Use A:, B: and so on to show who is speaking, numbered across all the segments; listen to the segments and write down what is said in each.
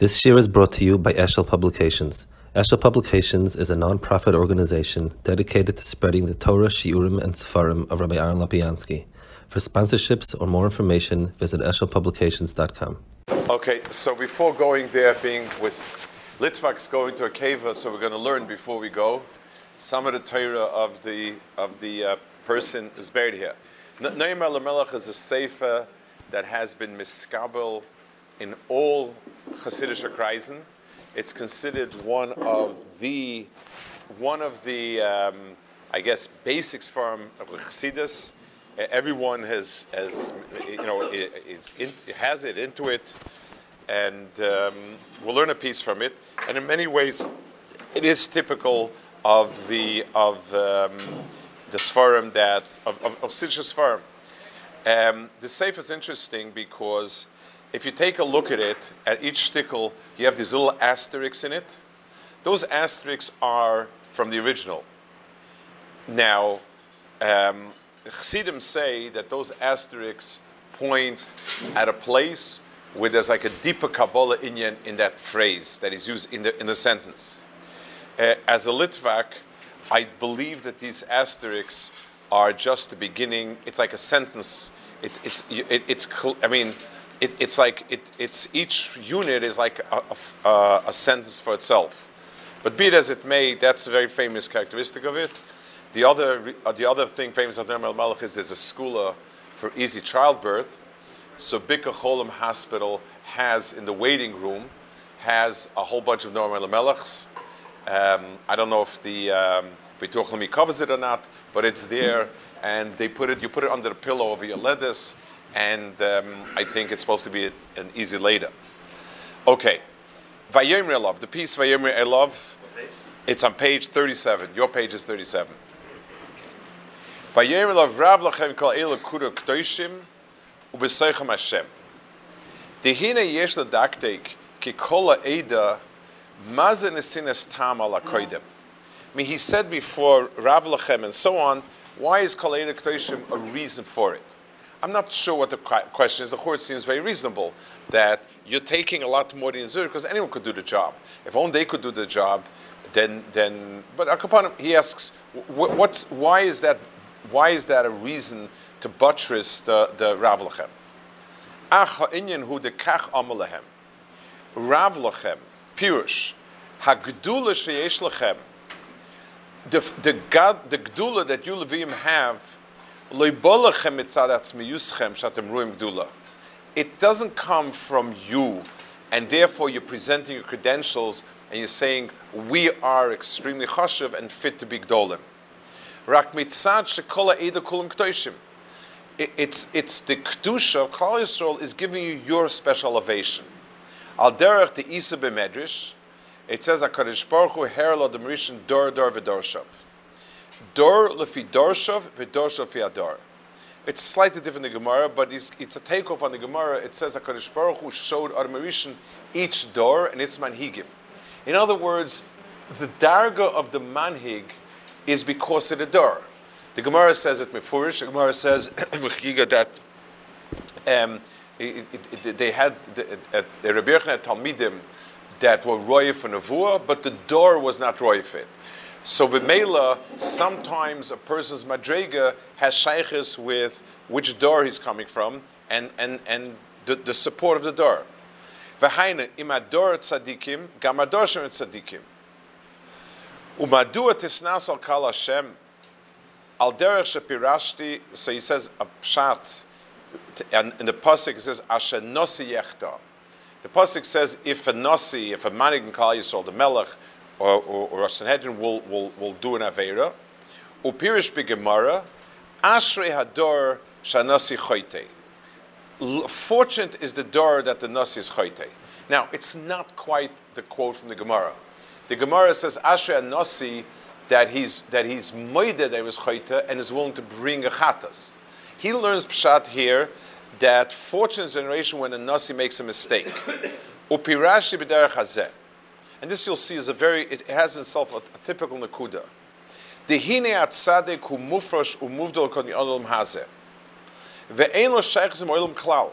A: This year is brought to you by Eshel Publications. Eshel Publications is a non-profit organization dedicated to spreading the Torah, Shiurim, and Sefarim of Rabbi Aaron Lapiansky. For sponsorships or more information, visit eshelpublications.com.
B: Okay, so before going there, being with Litvak's going to a cave, so we're going to learn before we go some of the Torah of the of the uh, person who's buried here. Noam Elimelech is a sefer that has been miskabel in all Hasidic Kreisen. It's considered one of the one of the um, I guess basics from Chassidus. Everyone has has you know is in, has it into it, and um, we'll learn a piece from it. And in many ways, it is typical of the of um, the Sfarim that of of, of Sfarim. Um, the safe is interesting because if you take a look at it, at each stickle, you have these little asterisks in it. Those asterisks are from the original. Now, um, Chassidim say that those asterisks point at a place where there's like a deeper Kabbalah Inyan in that phrase that is used in the, in the sentence. Uh, as a Litvak, I believe that these asterisks are just the beginning. It's like a sentence. It's, it's, it, it's, I mean, it, it's like it, it's each unit is like a, a, a, sentence for itself. But be it as it may, that's a very famous characteristic of it. The other, uh, the other thing famous of Noam Elimelech is there's a school for easy childbirth. So Bikur Cholim Hospital has in the waiting room has a whole bunch of Noam Elimelechs. Um, I don't know if the um, covers it or not, but it's there, and they put it. You put it under the pillow of your lettuce and um, I think it's supposed to be an easy later. Okay, Vayomer Elov, the piece Vayomer Elov, it's on page 37. Your page is 37. Vayomer Elov Rav Lachem Kol Eila Kura K'toishim Ubesoichem Hashem. Dehine yesh ledaktek ki kol ha'eda mazen esinas tam ala koidem. I mean, he said before Rav Lachem and so on, why is kol ha'eda k'toishim a reason for it? I'm not sure what the question is. The court seems very reasonable that you're taking a lot more than Zurich because anyone could do the job. If only they could do the job, then then. But Akapanim, he asks, what's why is that? Why is that a reason to buttress the the Rav Lachem? Ach ha'inyan hu de kach amalehem. Rav Lachem, Pirush, hagdula sheyesh lachem. The the God, the gdula that you Levim have it doesn't come from you, and therefore you're presenting your credentials and you're saying, we are extremely chashiv and fit to be gdolim. It's, it's the kedusha of Klal Yisrael is giving you your special elevation. Al derech the Isa it says HaKadosh Baruch Hu her lo demrishin dor dor v'dorshav. Dor lefi dorshav v'dorshav fi ador. It's slightly different the Gemara, but it's, it's a takeoff on the Gemara. It says HaKadosh Baruch Hu showed Armarishan each door and its manhigim. In other words, the darga of the manhig is because of the door. The Gemara says it mefurish. The Gemara says that um, it, it, it, they had the, the Rebbe had Talmidim that were royef for Nevuah, but the door was not royef it. So b'meila, sometimes a person's madrega has shaykhis with which door he's coming from and, and, and the, the support of the door. V'haina imador tzadikim, gamador shem tzadikim. Umadua tisnas al kal Hashem, al derech shepirashti, so he says a pshat, and in the pasuk says asher nosi yechta. The pasuk says if a nosi, if a manhig in Klal Yisrael, the melech, or, or, or Sanhedrin will, will, will do an Aveira. Upirish b'Gemara, Ashrei Hador Shanasi Choite. Fortunate is the door that the Nasi is Choite. Now, it's not quite the quote from the Gemara. The Gemara says Ashrei Nasi that he's that he's moide that he was Choite and is willing to bring a Chatas. He learns Pshat here that fortunate generation when a Nasi makes a mistake. Upirashi b'derech hazeh. And this you'll see is a very, it has itself a, a typical nakuda. Dehine atzadik hu mufrash umuvdol kon yolam hazeh. Ve'en lo shaykhs oilam klal.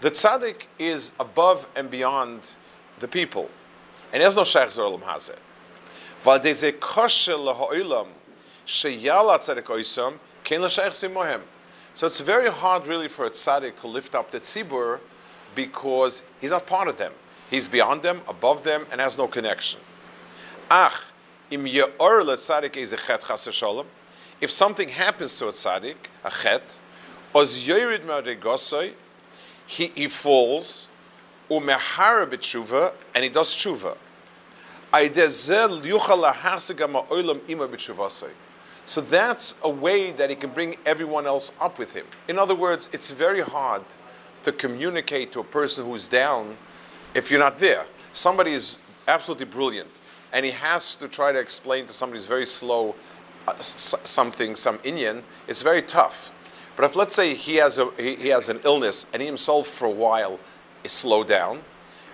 B: The tzaddik is above and beyond the people. And there's no Sheikh Zorlam Hazeh. Weil diese Kosche lehoilam sheyala tzedek oisam ken l'sheikh simohem. So it's very hard really for a tzaddik to lift up the tzibur because he's not part of them. He's beyond them, above them, and has no connection. Ach, im ye'or le'tzadik is a chet chas v'sholem. If something happens to a tzaddik, a chet, oz yorid me'adegosoi, he, he falls, umehara b'tshuva, and he does tshuva. So that's a way that he can bring everyone else up with him. In other words, it's very hard to communicate to a person who's down if you're not there. Somebody is absolutely brilliant, and he has to try to explain to somebody who's very slow uh, something, some Indian. It's very tough. But if let's say he has a he, he has an illness and he himself for a while is slowed down,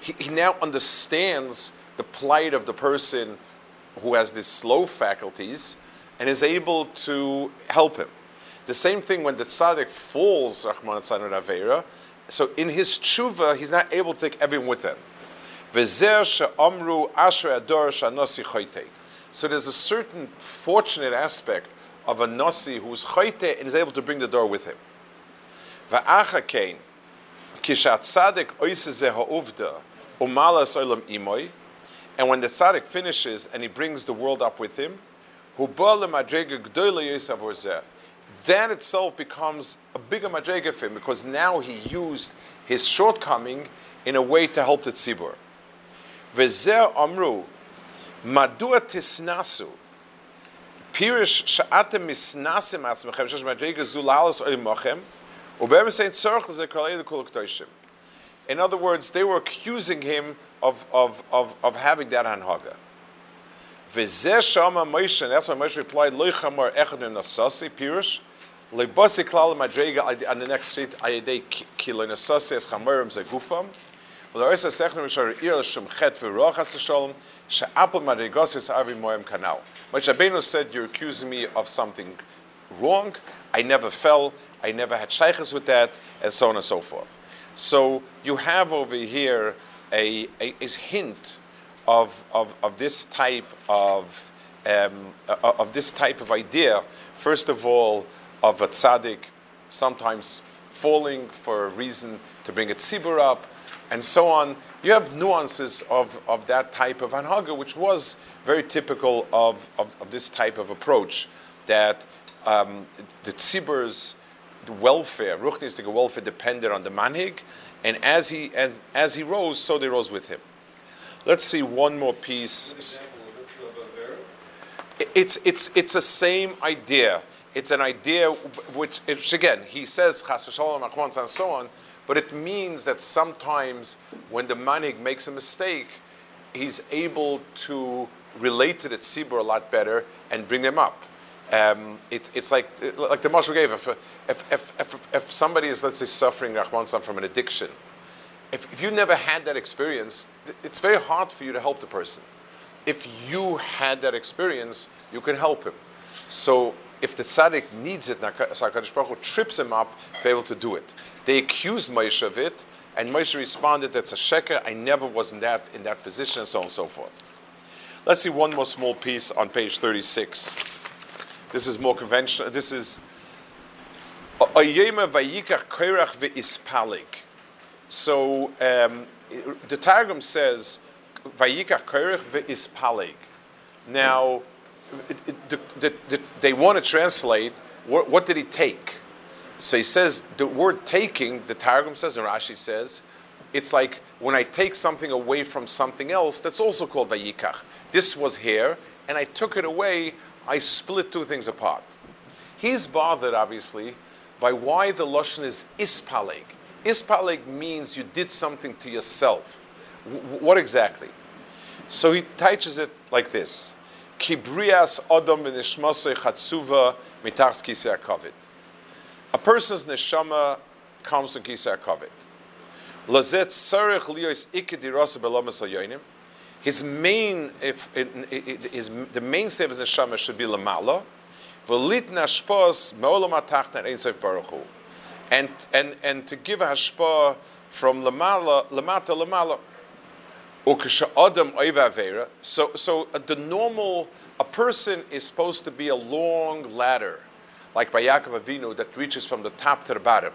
B: he, he now understands the plight of the person who has these slow faculties and is able to help him. The same thing when the tzaddik falls, Rahman Avera, so in his tshuva, he's not able to take everyone with him. So there's a certain fortunate aspect of a nasi who's chayte and is able to bring the door with him. And when the tzaddik finishes and he brings the world up with him, that itself becomes a bigger madrega for him because now he used his shortcoming in a way to help the tzibur. Vezer amru, madua tisnasu, pirish sha'atem misnasim atzmechem, shesh madrega zulalas oimochem, ubem sein tzorch lezekalei lekuluk In other words, they were accusing him of, of, of, of having that hanhaga. That's why Moshe replied, Loi chamar echad nasasi, pirush, Leibasi klal madrega on the next sheet, ayedei kilo nasasi es chamarim zegufam, v'loris asechnu mishar ir l'shem chet v'roch has she'apel madregos is avi moem kanal. Moshe Rabbeinu said, you're accusing me of something wrong, I never fell, I never had shaykhs with that, and so on and so forth. So you have over here a, a, a hint of, of, of this type of, um, of this type of idea, first of all, of a tzaddik sometimes falling for a reason to bring a tzibur up, and so on. You have nuances of, of that type of anhaga, which was very typical of, of, of this type of approach, that um, the tzibur's welfare, ruchnistic welfare, depended on the manhig, and as he and as he rose, so they rose with him. Let's see one more piece. It's it's it's the same idea. It's an idea which, which again, he says chas v'shalom and so on, but it means that sometimes when the manhig makes a mistake, he's able to relate to the tzibur a lot better and bring them up. Um, it, it's like like the Moshe gave. If, if, if, if, if somebody is, let's say, suffering from an addiction, if, if you never had that experience, it's very hard for you to help the person. If you had that experience, you can help him. So if the tzaddik needs it, Hakadosh Baruch Hu trips him up to be able to do it. They accused Moshe of it, and Moshe responded, "That's a sheker. I never was in that in that position, and so on and so forth." Let's see one more small piece on page thirty-six. This is more conventional. This is Oyema vayikach koirach. So um, the Targum says vayikach koirach ve'ispalig. Now, it, it, the, the, they want to translate what, what, did he take. So he says the word taking. The Targum says, and Rashi says, it's like when I take something away from something else. That's also called vayikach. This was here, and I took it away. I split two things apart. He's bothered, obviously, by why the Lashon is ispaleg. Ispaleg means you did something to yourself. W- what exactly? So he teaches it like this. Kibrias Adam chatzuva mitachs kisei. A person's neshama comes from kisei kavit. Lazet sarich liyos ikidirasa belamas his main, if his, the mainstay of his neshama should be lamala, v'lit nashpos me'olam atachtan ein baruch and and and to give a hashpa from lamala lamata lamala, So, so uh, the normal, a person is supposed to be a long ladder, like by Yaakov Avinu, that reaches from the top to the bottom.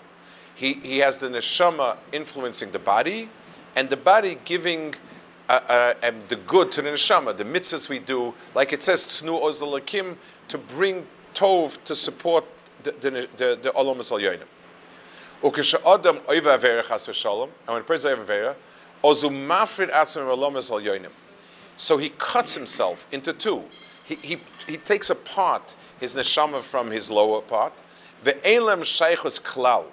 B: He, he has the neshama influencing the body, and the body giving uh, uh, the good to the neshama, the mitzvahs we do, like it says, Tnu Ozalakim, to bring Tov to support the, the, the, the Olam. Adam and when a person is Avera, Mafrid Atzim. So he cuts himself into two. He, he, he takes apart his neshama from his lower part. Ve'elem shaychus klal.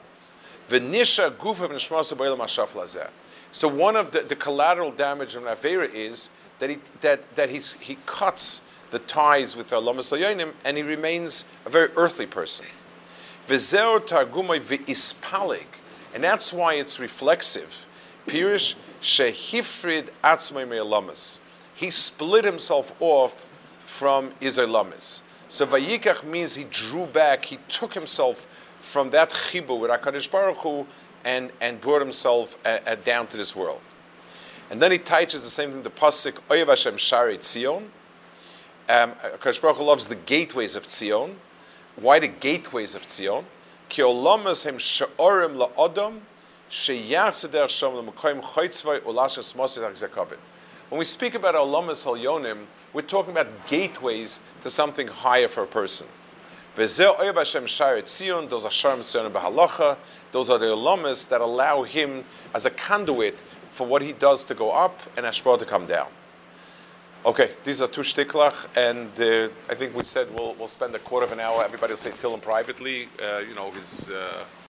B: Ve'nisha gufa v'nishmasa b'elam hashaf lazeh. So one of the, the collateral damage of Avera is that he, that, that he's, he cuts the ties with Olam Yonim and he remains a very earthly person. Ve'zeo targumay ve'ispalig. And that's why it's reflexive. Pirish shehifrid atzmai me'alamas. He split himself off from Izolamis. So Vayikach means he drew back, he took himself from that chibu with HaKadosh Baruch Hu and, and brought himself uh, uh, down to this world. And then he teaches the same thing, the Pasuk, Oyev Hashem Shari Tzion. Um, HaKadosh Baruch Hu loves the gateways of Tzion. Why the gateways of ha'gzekavit. When we speak about Olamas Halyonim, we're talking about gateways to something higher for a person. Those are Sharm Those are the Olamas that allow him as a conduit for what he does to go up and Ashbar to come down. Okay, these are two shtiklach, and uh, I think we said we'll, we'll spend a quarter of an hour. Everybody will say Tillim privately. Uh, you know, his. Uh